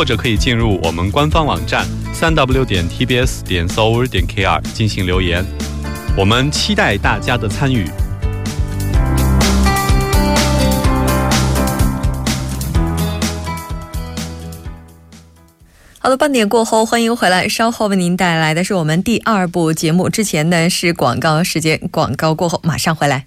或者可以进入我们官方网站三 w 点 tbs 点 s o u r 点 kr 进行留言，我们期待大家的参与。好的，半点过后，欢迎回来。稍后为您带来的是我们第二部节目。之前呢是广告时间，广告过后马上回来。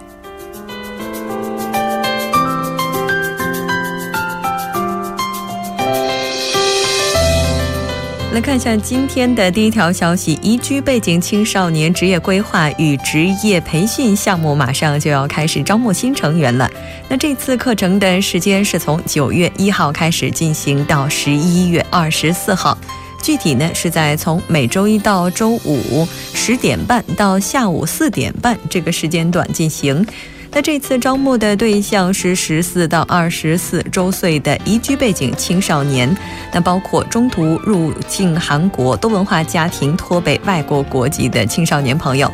来看一下今天的第一条消息：宜居背景青少年职业规划与职业培训项目马上就要开始招募新成员了。那这次课程的时间是从九月一号开始进行到十一月二十四号，具体呢是在从每周一到周五十点半到下午四点半这个时间段进行。那这次招募的对象是十四到二十四周岁的移居背景青少年，那包括中途入境韩国、多文化家庭、托北外国国籍的青少年朋友。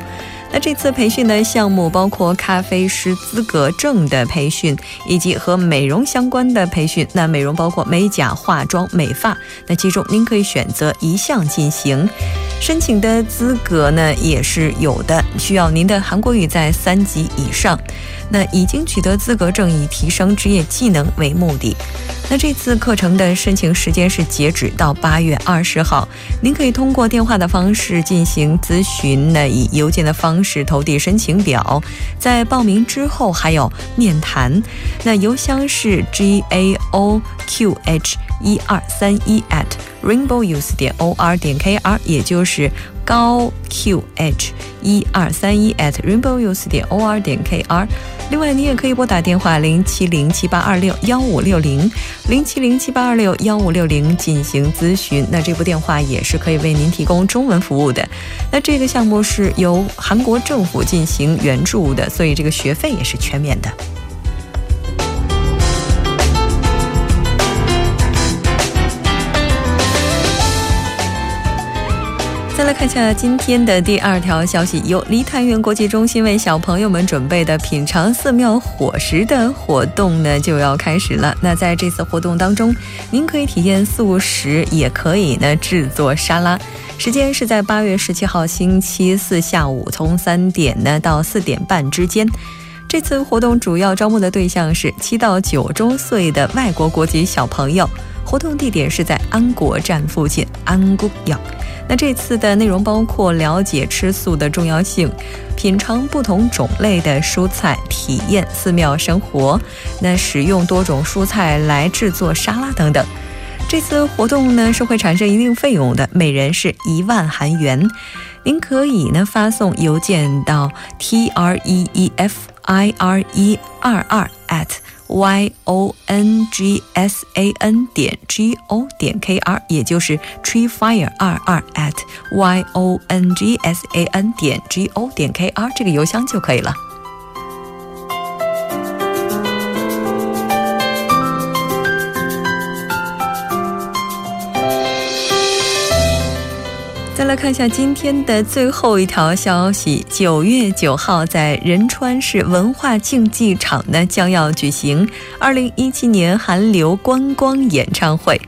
那这次培训的项目包括咖啡师资格证的培训，以及和美容相关的培训。那美容包括美甲、化妆、美发。那其中您可以选择一项进行。申请的资格呢也是有的，需要您的韩国语在三级以上。那已经取得资格证，以提升职业技能为目的。那这次课程的申请时间是截止到八月二十号，您可以通过电话的方式进行咨询，那以邮件的方式投递申请表，在报名之后还有面谈。那邮箱是 g a o q h 一二三一 at rainbowuse 点 o r 点 k r，也就是高 q h 一二三一 at rainbowuse 点 o r 点 k r。另外，你也可以拨打电话零七零七八二六幺五六零零七零七八二六幺五六零进行咨询。那这部电话也是可以为您提供中文服务的。那这个项目是由韩国政府进行援助的，所以这个学费也是全免的。来看一下今天的第二条消息，由梨泰院国际中心为小朋友们准备的品尝寺庙伙食的活动呢就要开始了。那在这次活动当中，您可以体验素食，也可以呢制作沙拉。时间是在八月十七号星期四下午，从三点呢到四点半之间。这次活动主要招募的对象是七到九周岁的外国国籍小朋友。活动地点是在安国站附近，安国药。那这次的内容包括了解吃素的重要性，品尝不同种类的蔬菜，体验寺庙生活，那使用多种蔬菜来制作沙拉等等。这次活动呢是会产生一定费用的，每人是一万韩元。您可以呢发送邮件到 t r e e f i r e 二二 at。Y o n g s a n 点 g o 点 k r，也就是 tree fire 二二 at y o n g s a n 点 g o 点 k r 这个邮箱就可以了。再来看一下今天的最后一条消息：九月九号，在仁川市文化竞技场呢，将要举行二零一七年韩流观光演唱会。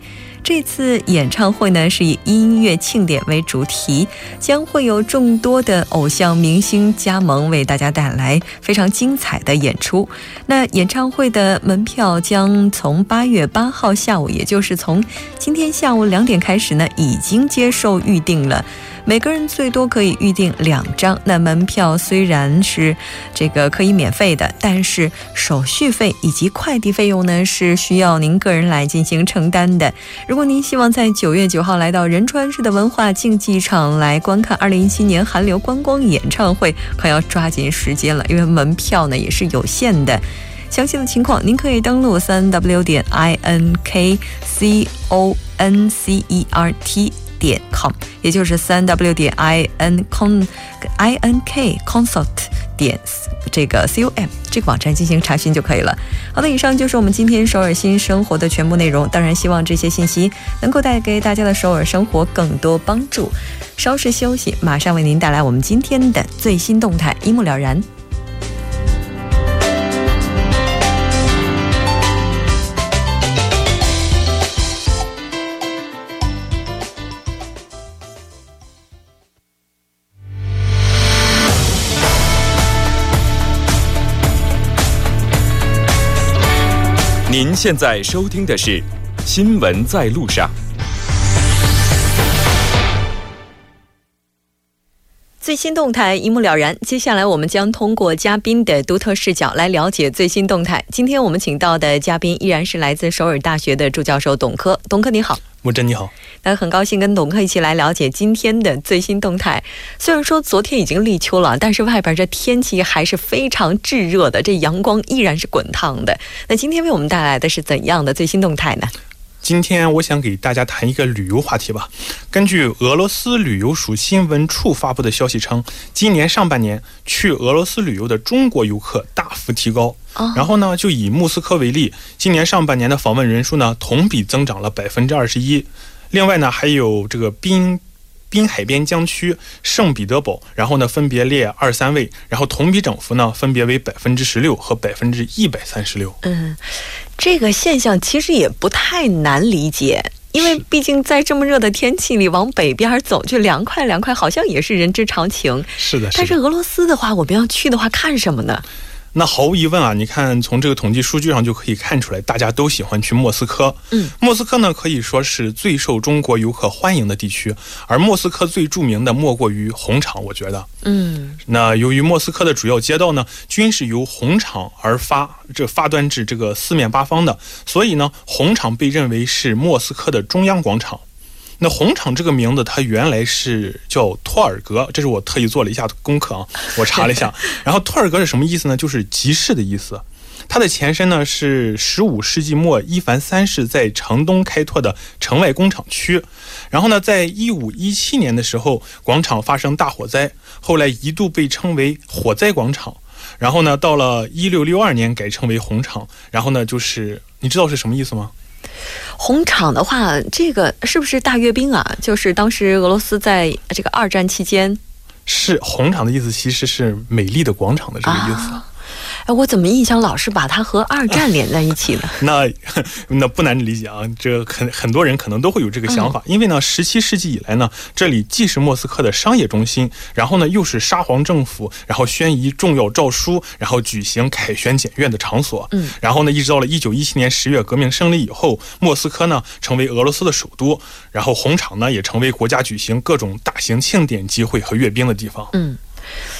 这次演唱会呢是以音乐庆典为主题，将会有众多的偶像明星加盟，为大家带来非常精彩的演出。那演唱会的门票将从八月八号下午，也就是从今天下午两点开始呢，已经接受预定了。每个人最多可以预定两张。那门票虽然是这个可以免费的，但是手续费以及快递费用呢是需要您个人来进行承担的。如果您希望在九月九号来到仁川市的文化竞技场来观看二零一七年韩流观光演唱会，可要抓紧时间了，因为门票呢也是有限的。详细的情况您可以登录三 w 点 i n k c o n c e r t。点 com，也就是三 w 点 i n con i n k consult 点这个 c o m 这个网站进行查询就可以了。好的，以上就是我们今天首尔新生活的全部内容。当然，希望这些信息能够带给大家的首尔生活更多帮助。稍事休息，马上为您带来我们今天的最新动态，一目了然。您现在收听的是《新闻在路上》。最新动态一目了然。接下来，我们将通过嘉宾的独特视角来了解最新动态。今天我们请到的嘉宾依然是来自首尔大学的助教授董科。董科，你好。木真你好，那很高兴跟董科一起来了解今天的最新动态。虽然说昨天已经立秋了，但是外边这天气还是非常炙热的，这阳光依然是滚烫的。那今天为我们带来的是怎样的最新动态呢？今天我想给大家谈一个旅游话题吧。根据俄罗斯旅游署新闻处发布的消息称，今年上半年去俄罗斯旅游的中国游客大幅提高。然后呢，就以莫斯科为例，今年上半年的访问人数呢，同比增长了百分之二十一。另外呢，还有这个滨滨海边疆区圣彼得堡，然后呢，分别列二三位，然后同比涨幅呢，分别为百分之十六和百分之一百三十六。嗯。这个现象其实也不太难理解，因为毕竟在这么热的天气里往北边走，去凉快凉快，好像也是人之常情。是的，但是俄罗斯的话，我们要去的话，看什么呢？那毫无疑问啊，你看从这个统计数据上就可以看出来，大家都喜欢去莫斯科。嗯，莫斯科呢可以说是最受中国游客欢迎的地区，而莫斯科最著名的莫过于红场，我觉得。嗯，那由于莫斯科的主要街道呢均是由红场而发，这发端至这个四面八方的，所以呢红场被认为是莫斯科的中央广场。那红场这个名字，它原来是叫托尔格，这是我特意做了一下功课啊，我查了一下。然后托尔格是什么意思呢？就是集市的意思。它的前身呢是十五世纪末伊凡三世在城东开拓的城外工厂区。然后呢，在一五一七年的时候，广场发生大火灾，后来一度被称为火灾广场。然后呢，到了一六六二年改称为红场。然后呢，就是你知道是什么意思吗？红场的话，这个是不是大阅兵啊？就是当时俄罗斯在这个二战期间，是红场的意思，其实是美丽的广场的这个意思。哎，我怎么印象老是把它和二战连在一起呢？那 那不难理解啊，这很很多人可能都会有这个想法，因为呢，十七世纪以来呢，这里既是莫斯科的商业中心，然后呢，又是沙皇政府然后宣仪重要诏书，然后举行凯旋检阅的场所。嗯，然后呢，一直到了一九一七年十月革命胜利以后，莫斯科呢成为俄罗斯的首都，然后红场呢也成为国家举行各种大型庆典集会和阅兵的地方。嗯。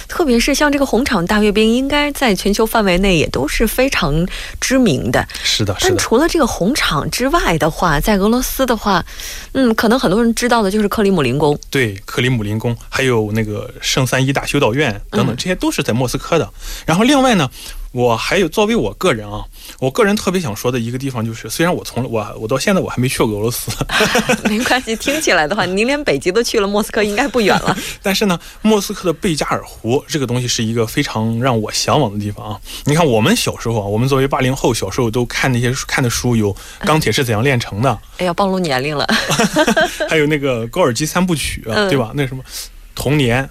特别是像这个红场大阅兵，应该在全球范围内也都是非常知名的。是的，但除了这个红场之外的话，在俄罗斯的话，嗯，可能很多人知道的就是克里姆林宫。对，克里姆林宫，还有那个圣三一大修道院等等，这些都是在莫斯科的。然后另外呢。我还有作为我个人啊，我个人特别想说的一个地方就是，虽然我从我我到现在我还没去过俄罗斯，没关系，听起来的话，您连北极都去了，莫斯科应该不远了。但是呢，莫斯科的贝加尔湖这个东西是一个非常让我向往的地方啊。你看，我们小时候啊，我们作为八零后，小时候都看那些看的书，有《钢铁是怎样炼成的》，哎呀，暴露年龄了。还有那个高尔基三部曲，对吧？那什么，童年。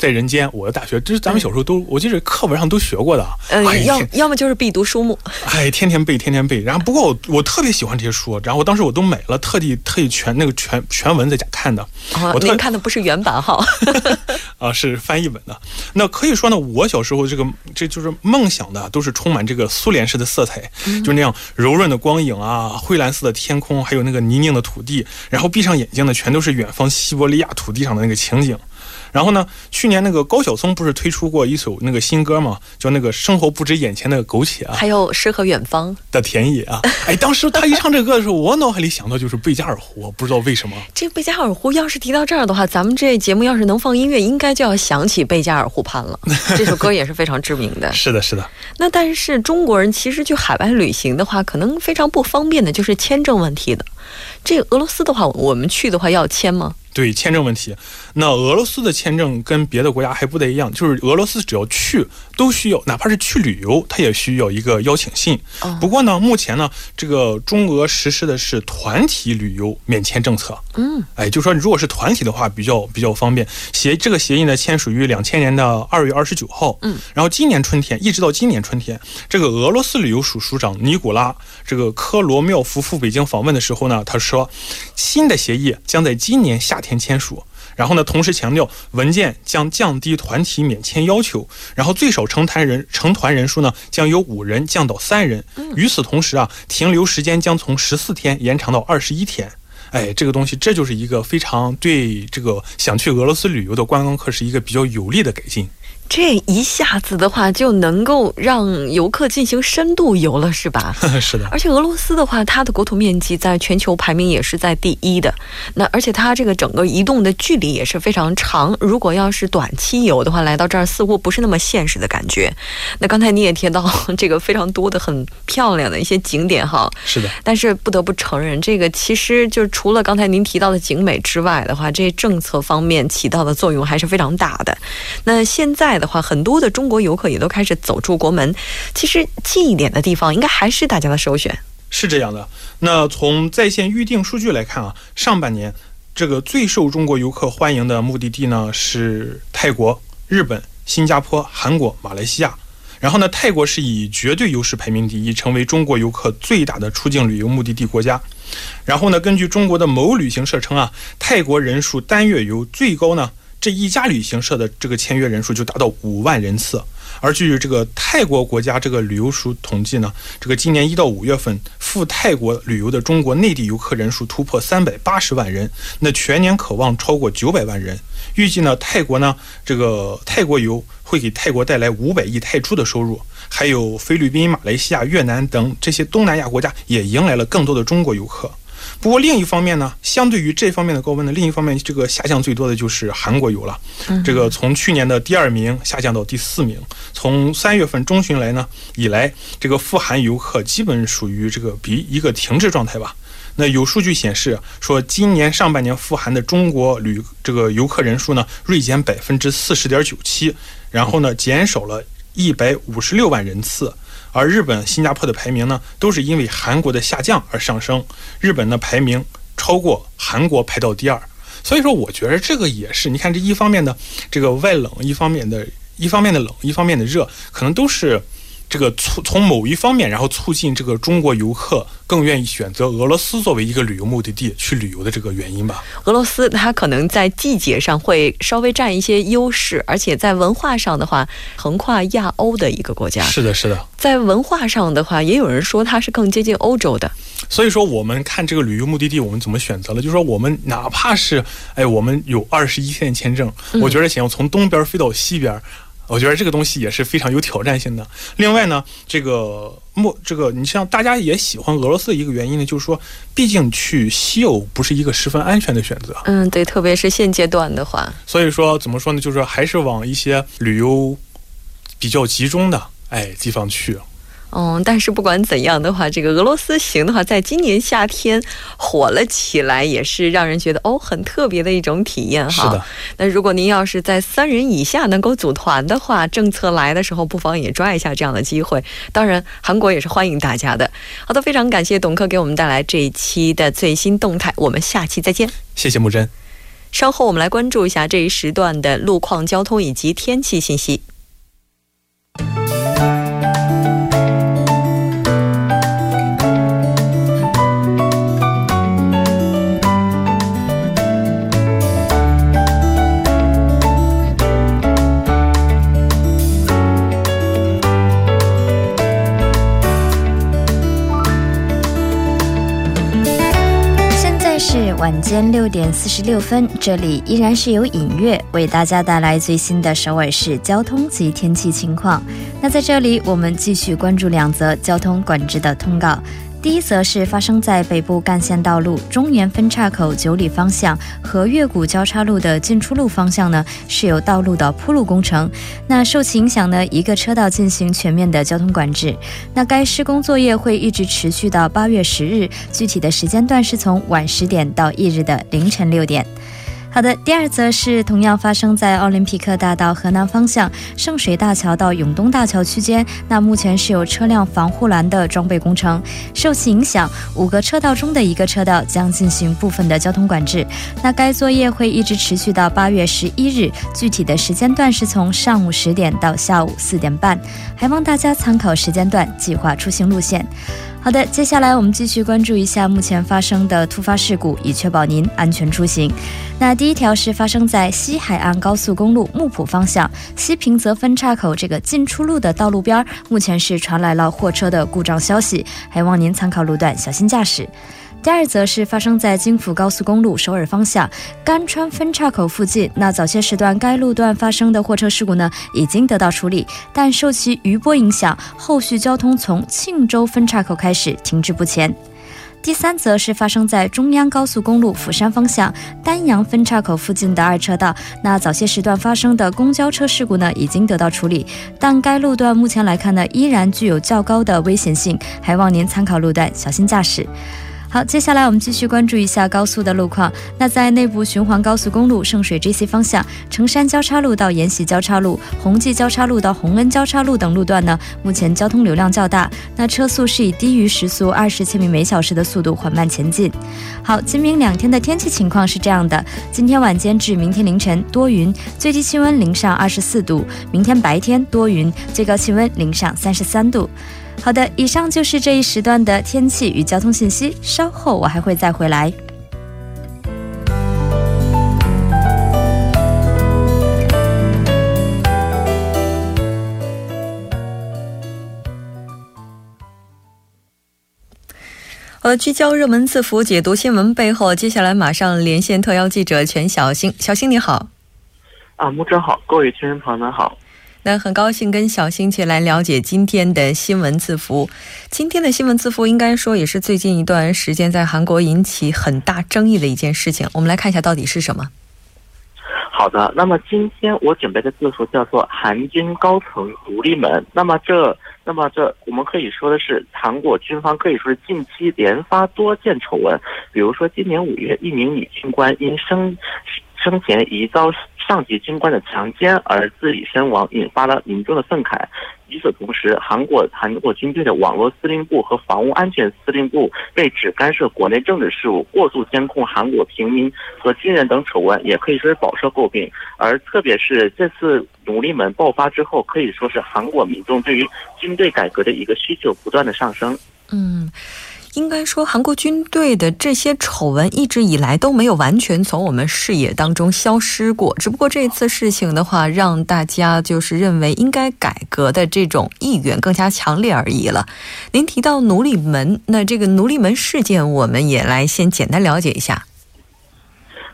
在人间，我的大学，这是咱们小时候都，我记得课本上都学过的。嗯，哎要要么就是必读书目，哎，天天背，天天背。然后不过我我特别喜欢这些书，然后我当时我都买了，特地特意全那个全全文在家看的。啊我特您看的不是原版哈。啊，是翻译本的。那可以说呢，我小时候这个这就是梦想的，都是充满这个苏联式的色彩，就那样柔润的光影啊，灰蓝色的天空，还有那个泥泞的土地，然后闭上眼睛呢，全都是远方西伯利亚土地上的那个情景。然后呢，去年那个高晓松不是推出过一首那个新歌嘛，叫那个“生活不止眼前的苟且啊还有诗和远方，的田野啊”。哎，当时他一唱这个歌的时候，我脑海里想到就是贝加尔湖，我不知道为什么。这贝加尔湖要是提到这儿的话，咱们这节目要是能放音乐，应该就要想起贝加尔湖畔了。这首歌也是非常知名的。是的，是的。那但是中国人其实去海外旅行的话，可能非常不方便的就是签证问题的。这个俄罗斯的话，我们去的话要签吗？对签证问题，那俄罗斯的签证跟别的国家还不太一样，就是俄罗斯只要去都需要，哪怕是去旅游，它也需要一个邀请信。哦不过呢，目前呢，这个中俄实施的是团体旅游免签政策。嗯，哎，就说如果是团体的话，比较比较方便。协这个协议呢，签署于两千年的二月二十九号。嗯，然后今年春天一直到今年春天，这个俄罗斯旅游署署长尼古拉这个科罗妙夫赴北京访问的时候呢，他说，新的协议将在今年夏天签署。然后呢，同时强调文件将降低团体免签要求，然后最少成团人成团人数呢将由五人降到三人。与此同时啊，停留时间将从十四天延长到二十一天。哎，这个东西这就是一个非常对这个想去俄罗斯旅游的观光客是一个比较有利的改进。这一下子的话就能够让游客进行深度游了，是吧？是的，而且俄罗斯的话，它的国土面积在全球排名也是在第一的。那而且它这个整个移动的距离也是非常长。如果要是短期游的话，来到这儿似乎不是那么现实的感觉。那刚才你也提到 这个非常多的很漂亮的一些景点哈，是的，但是不得不承认，这个其实就除了刚才您提到的景美之外的话，这政策方面起到的作用还是非常大的。那现在的话，很多的中国游客也都开始走出国门。其实近一点的地方，应该还是大家的首选。是这样的。那从在线预订数据来看啊，上半年这个最受中国游客欢迎的目的地呢是泰国、日本、新加坡、韩国、马来西亚。然后呢，泰国是以绝对优势排名第一，成为中国游客最大的出境旅游目的地国家。然后呢，根据中国的某旅行社称啊，泰国人数单月游最高呢，这一家旅行社的这个签约人数就达到五万人次。而据这个泰国国家这个旅游署统计呢，这个今年一到五月份赴泰国旅游的中国内地游客人数突破三百八十万人，那全年可望超过九百万人。预计呢，泰国呢这个泰国游会给泰国带来五百亿泰铢的收入，还有菲律宾、马来西亚、越南等这些东南亚国家也迎来了更多的中国游客。不过另一方面呢，相对于这方面的高温呢，另一方面这个下降最多的就是韩国游了。这个从去年的第二名下降到第四名。从三月份中旬来呢以来，这个赴韩游客基本属于这个比一个停滞状态吧。那有数据显示说，今年上半年赴韩的中国旅这个游客人数呢锐减百分之四十点九七，然后呢减少了一百五十六万人次。而日本、新加坡的排名呢，都是因为韩国的下降而上升。日本的排名超过韩国，排到第二。所以说，我觉得这个也是，你看这一方面的这个外冷，一方面的一方面的冷，一方面的热，可能都是这个促从某一方面，然后促进这个中国游客更愿意选择俄罗斯作为一个旅游目的地去旅游的这个原因吧。俄罗斯它可能在季节上会稍微占一些优势，而且在文化上的话，横跨亚欧的一个国家。是的，是的。在文化上的话，也有人说它是更接近欧洲的。所以说，我们看这个旅游目的地，我们怎么选择了？就是说，我们哪怕是哎，我们有二十一天签证，我觉得想要从东边飞到西边。我觉得这个东西也是非常有挑战性的。另外呢，这个莫这个，你像大家也喜欢俄罗斯的一个原因呢，就是说，毕竟去西欧不是一个十分安全的选择。嗯，对，特别是现阶段的话，所以说怎么说呢？就是说还是往一些旅游比较集中的哎地方去。嗯，但是不管怎样的话，这个俄罗斯行的话，在今年夏天火了起来，也是让人觉得哦很特别的一种体验哈。是的。那如果您要是在三人以下能够组团的话，政策来的时候，不妨也抓一下这样的机会。当然，韩国也是欢迎大家的。好的，非常感谢董克给我们带来这一期的最新动态，我们下期再见。谢谢木真。稍后我们来关注一下这一时段的路况、交通以及天气信息。点四十六分，这里依然是由尹月为大家带来最新的首尔市交通及天气情况。那在这里，我们继续关注两则交通管制的通告。第一则是发生在北部干线道路中原分岔口九里方向和月谷交叉路的进出路方向呢，是有道路的铺路工程。那受其影响呢，一个车道进行全面的交通管制。那该施工作业会一直持续到八月十日，具体的时间段是从晚十点到翌日的凌晨六点。好的，第二则是同样发生在奥林匹克大道河南方向圣水大桥到永东大桥区间。那目前是有车辆防护栏的装备工程，受其影响，五个车道中的一个车道将进行部分的交通管制。那该作业会一直持续到八月十一日，具体的时间段是从上午十点到下午四点半，还望大家参考时间段计划出行路线。好的，接下来我们继续关注一下目前发生的突发事故，以确保您安全出行。那第一条是发生在西海岸高速公路木浦方向西平泽分岔口这个进出路的道路边，目前是传来了货车的故障消息，还望您参考路段小心驾驶。第二则是发生在京釜高速公路首尔方向甘川分岔口附近。那早些时段该路段发生的货车事故呢，已经得到处理，但受其余波影响，后续交通从庆州分岔口开始停滞不前。第三则是发生在中央高速公路釜山方向丹阳分岔口附近的二车道。那早些时段发生的公交车事故呢，已经得到处理，但该路段目前来看呢，依然具有较高的危险性，还望您参考路段，小心驾驶。好，接下来我们继续关注一下高速的路况。那在内部循环高速公路圣水 GC 方向，成山交叉路到延禧交叉路、宏济交叉路到洪恩交叉路等路段呢，目前交通流量较大，那车速是以低于时速二十千米每小时的速度缓慢前进。好，今明两天的天气情况是这样的：今天晚间至明天凌晨多云，最低气温零上二十四度；明天白天多云，最高气温零上三十三度。好的，以上就是这一时段的天气与交通信息。稍后我还会再回来。好的，聚焦热门字符，解读新闻背后。接下来马上连线特邀记者全小星。小星你好。啊，木真好，各位听众朋友们好。那很高兴跟小新起来了解今天的新闻字符。今天的新闻字符应该说也是最近一段时间在韩国引起很大争议的一件事情。我们来看一下到底是什么。好的，那么今天我准备的字符叫做“韩军高层独立门”。那么这，那么这，我们可以说的是，韩国军方可以说是近期连发多件丑闻。比如说，今年五月，一名女军官因生生前疑遭。上级军官的强奸而自缢身亡，引发了民众的愤慨。与此同时，韩国韩国军队的网络司令部和防务安全司令部被指干涉国内政治事务、过度监控韩国平民和军人等丑闻，也可以说是饱受诟病。而特别是这次奴隶门爆发之后，可以说是韩国民众对于军队改革的一个需求不断的上升。嗯。应该说，韩国军队的这些丑闻一直以来都没有完全从我们视野当中消失过。只不过这次事情的话，让大家就是认为应该改革的这种意愿更加强烈而已了。您提到奴隶门，那这个奴隶门事件，我们也来先简单了解一下。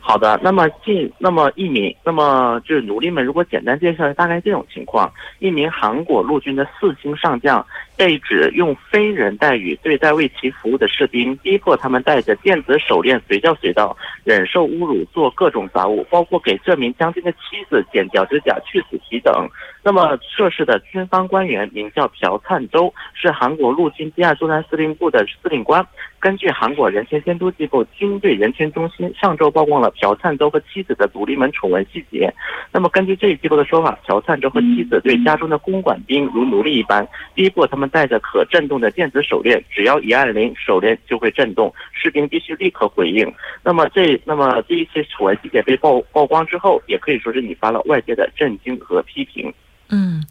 好的，那么近那么一名，那么就是奴隶们，如果简单介绍，大概这种情况：一名韩国陆军的四星上将。被指用非人待遇对待为其服务的士兵，逼迫他们带着电子手链随叫随到，忍受侮辱，做各种杂物，包括给这名将军的妻子剪脚趾甲、去死皮等。那么涉事的军方官员名叫朴灿洲，是韩国陆军第二作战司令部的司令官。根据韩国人权监督机构军队人权中心上周曝光了朴灿周和妻子的独立门丑闻细节。那么根据这一机构的说法，朴灿周和妻子对家中的公馆兵如奴隶一般，逼迫他们戴着可震动的电子手链，只要一按铃，手链就会震动，士兵必须立刻回应。那么这那么这一些丑闻细节被曝曝光之后，也可以说是引发了外界的震惊和批评。嗯。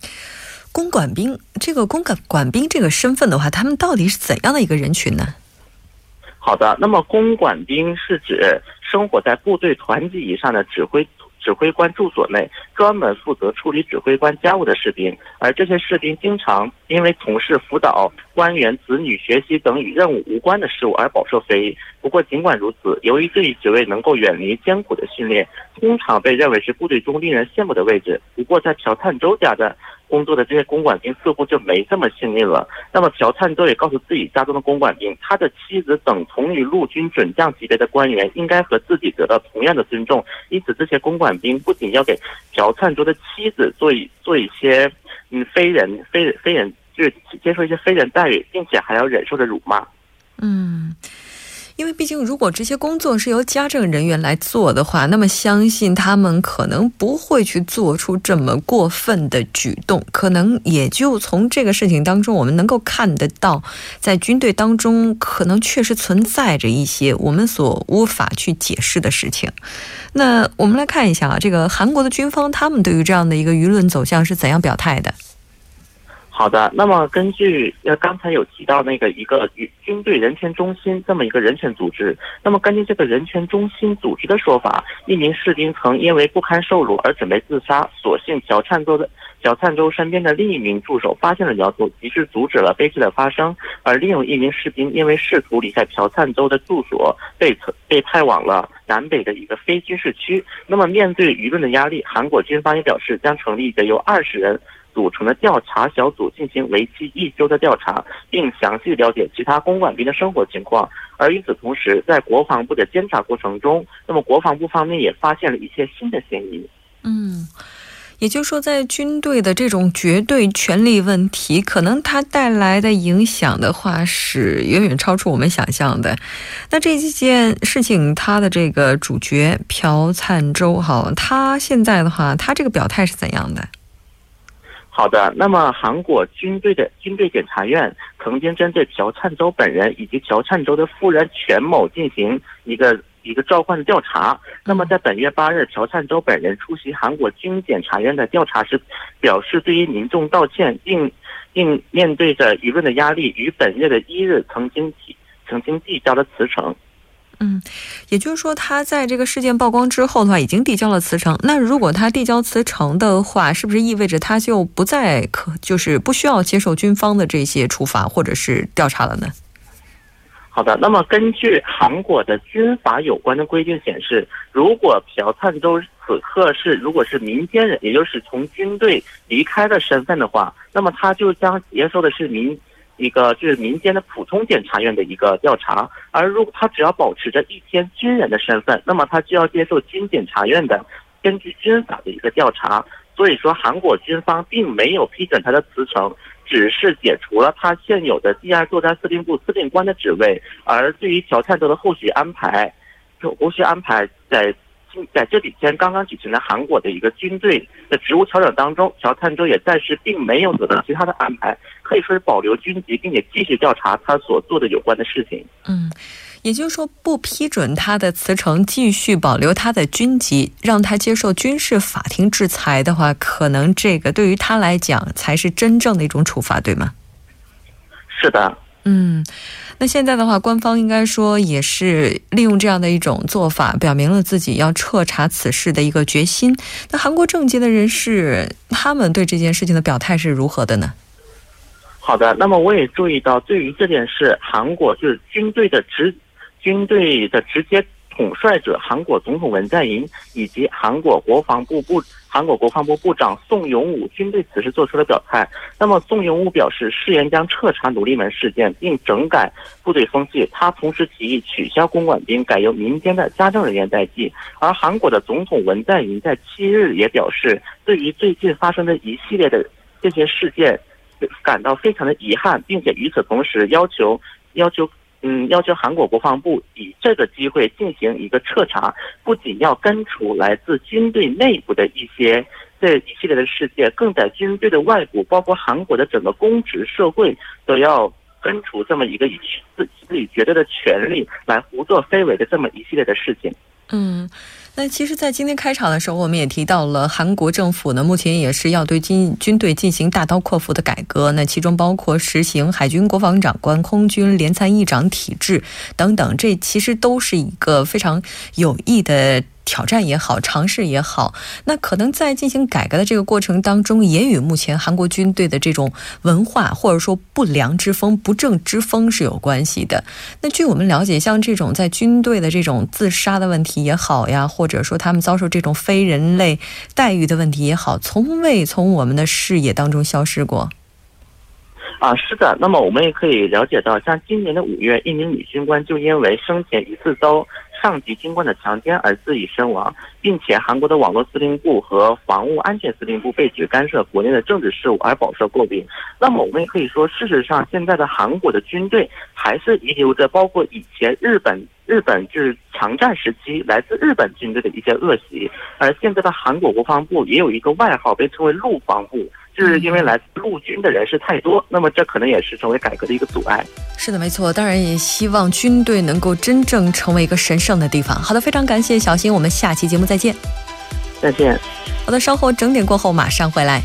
公馆兵，这个公馆馆兵这个身份的话，他们到底是怎样的一个人群呢？好的，那么公馆兵是指生活在部队团级以上的指挥指挥官住所内，专门负责处理指挥官家务的士兵，而这些士兵经常因为从事辅导官员子女学习等与任务无关的事务而饱受非议。不过，尽管如此，由于这一职位能够远离艰苦的训练，通常被认为是部队中令人羡慕的位置。不过，在朴灿周家的。工作的这些公馆兵似乎就没这么幸运了。那么朴灿周也告诉自己家中的公馆兵，他的妻子等同于陆军准将级别的官员，应该和自己得到同样的尊重。因此，这些公馆兵不仅要给朴灿周的妻子做一做一些嗯非人非非人就是接受一些非人待遇，并且还要忍受着辱骂。嗯。因为毕竟，如果这些工作是由家政人员来做的话，那么相信他们可能不会去做出这么过分的举动。可能也就从这个事情当中，我们能够看得到，在军队当中可能确实存在着一些我们所无法去解释的事情。那我们来看一下啊，这个韩国的军方他们对于这样的一个舆论走向是怎样表态的？好的，那么根据呃刚才有提到那个一个军军队人权中心这么一个人权组织，那么根据这个人权中心组织的说法，一名士兵曾因为不堪受辱而准备自杀，所幸朴灿周的朴灿周身边的另一名助手发现了苗头，及时阻止了悲剧的发生，而另有一名士兵因为试图离开朴灿周的住所，被被派往了南北的一个非军事区。那么面对舆论的压力，韩国军方也表示将成立一个由二十人。组成的调查小组进行为期一周的调查，并详细了解其他公馆兵的生活情况。而与此同时，在国防部的监察过程中，那么国防部方面也发现了一些新的嫌疑。嗯，也就是说，在军队的这种绝对权力问题，可能它带来的影响的话，是远远超出我们想象的。那这件事情，他的这个主角朴灿洲，哈，他现在的话，他这个表态是怎样的？好的，那么韩国军队的军队检察院曾经针对朴灿周本人以及朴灿周的夫人全某进行一个一个召唤的调查。那么在本月八日，朴灿周本人出席韩国军检察院的调查时，表示对于民众道歉，并并面对着舆论的压力，于本月的一日曾经提曾经递交了辞呈。嗯，也就是说，他在这个事件曝光之后的话，已经递交了辞呈。那如果他递交辞呈的话，是不是意味着他就不再可，就是不需要接受军方的这些处罚或者是调查了呢？好的，那么根据韩国的军法有关的规定显示，如果朴灿洲此刻是如果是民间人，也就是从军队离开的身份的话，那么他就将接受的是民。一个就是民间的普通检察院的一个调查，而如果他只要保持着一天军人的身份，那么他就要接受军检察院的根据军法的一个调查。所以说，韩国军方并没有批准他的辞呈，只是解除了他现有的第二作战司令部司令官的职位。而对于朴灿德的后续安排，后续安排在。在这几天刚刚举行的韩国的一个军队的职务调整当中，朴灿洲也暂时并没有得到其他的安排，可以说是保留军籍，并且继续调查他所做的有关的事情。嗯，也就是说，不批准他的辞呈，继续保留他的军籍，让他接受军事法庭制裁的话，可能这个对于他来讲才是真正的一种处罚，对吗？是的。嗯。那现在的话，官方应该说也是利用这样的一种做法，表明了自己要彻查此事的一个决心。那韩国政界的人士，他们对这件事情的表态是如何的呢？好的，那么我也注意到，对于这件事，韩国就是军队的直军队的直接统帅者韩国总统文在寅以及韩国国防部部。韩国国防部部长宋永武均对此事做出了表态。那么，宋永武表示，誓言将彻查奴隶门事件，并整改部队风气。他同时提议取消公馆兵，改由民间的家政人员代替。而韩国的总统文在寅在七日也表示，对于最近发生的一系列的这些事件，感到非常的遗憾，并且与此同时要求要求。嗯，要求韩国国防部以这个机会进行一个彻查，不仅要根除来自军队内部的一些这一系列的事件，更在军队的外部，包括韩国的整个公职社会，都要根除这么一个以自自己绝对的权利来胡作非为的这么一系列的事情。嗯。那其实，在今天开场的时候，我们也提到了韩国政府呢，目前也是要对军军队进行大刀阔斧的改革。那其中包括实行海军国防长官、空军联参议长体制等等，这其实都是一个非常有益的。挑战也好，尝试也好，那可能在进行改革的这个过程当中，也与目前韩国军队的这种文化或者说不良之风、不正之风是有关系的。那据我们了解，像这种在军队的这种自杀的问题也好呀，或者说他们遭受这种非人类待遇的问题也好，从未从我们的视野当中消失过。啊，是的。那么我们也可以了解到，像今年的五月，一名女军官就因为生前一次遭。上级军官的强奸而自缢身亡，并且韩国的网络司令部和防务安全司令部被指干涉国内的政治事务而饱受诟病。那么我们也可以说，事实上现在的韩国的军队还是遗留着包括以前日本日本就是强战时期来自日本军队的一些恶习，而现在的韩国国防部也有一个外号被称为陆防部。就是因为来自陆军的人士太多，那么这可能也是成为改革的一个阻碍。是的，没错。当然也希望军队能够真正成为一个神圣的地方。好的，非常感谢小新，我们下期节目再见。再见。好的，稍后整点过后马上回来。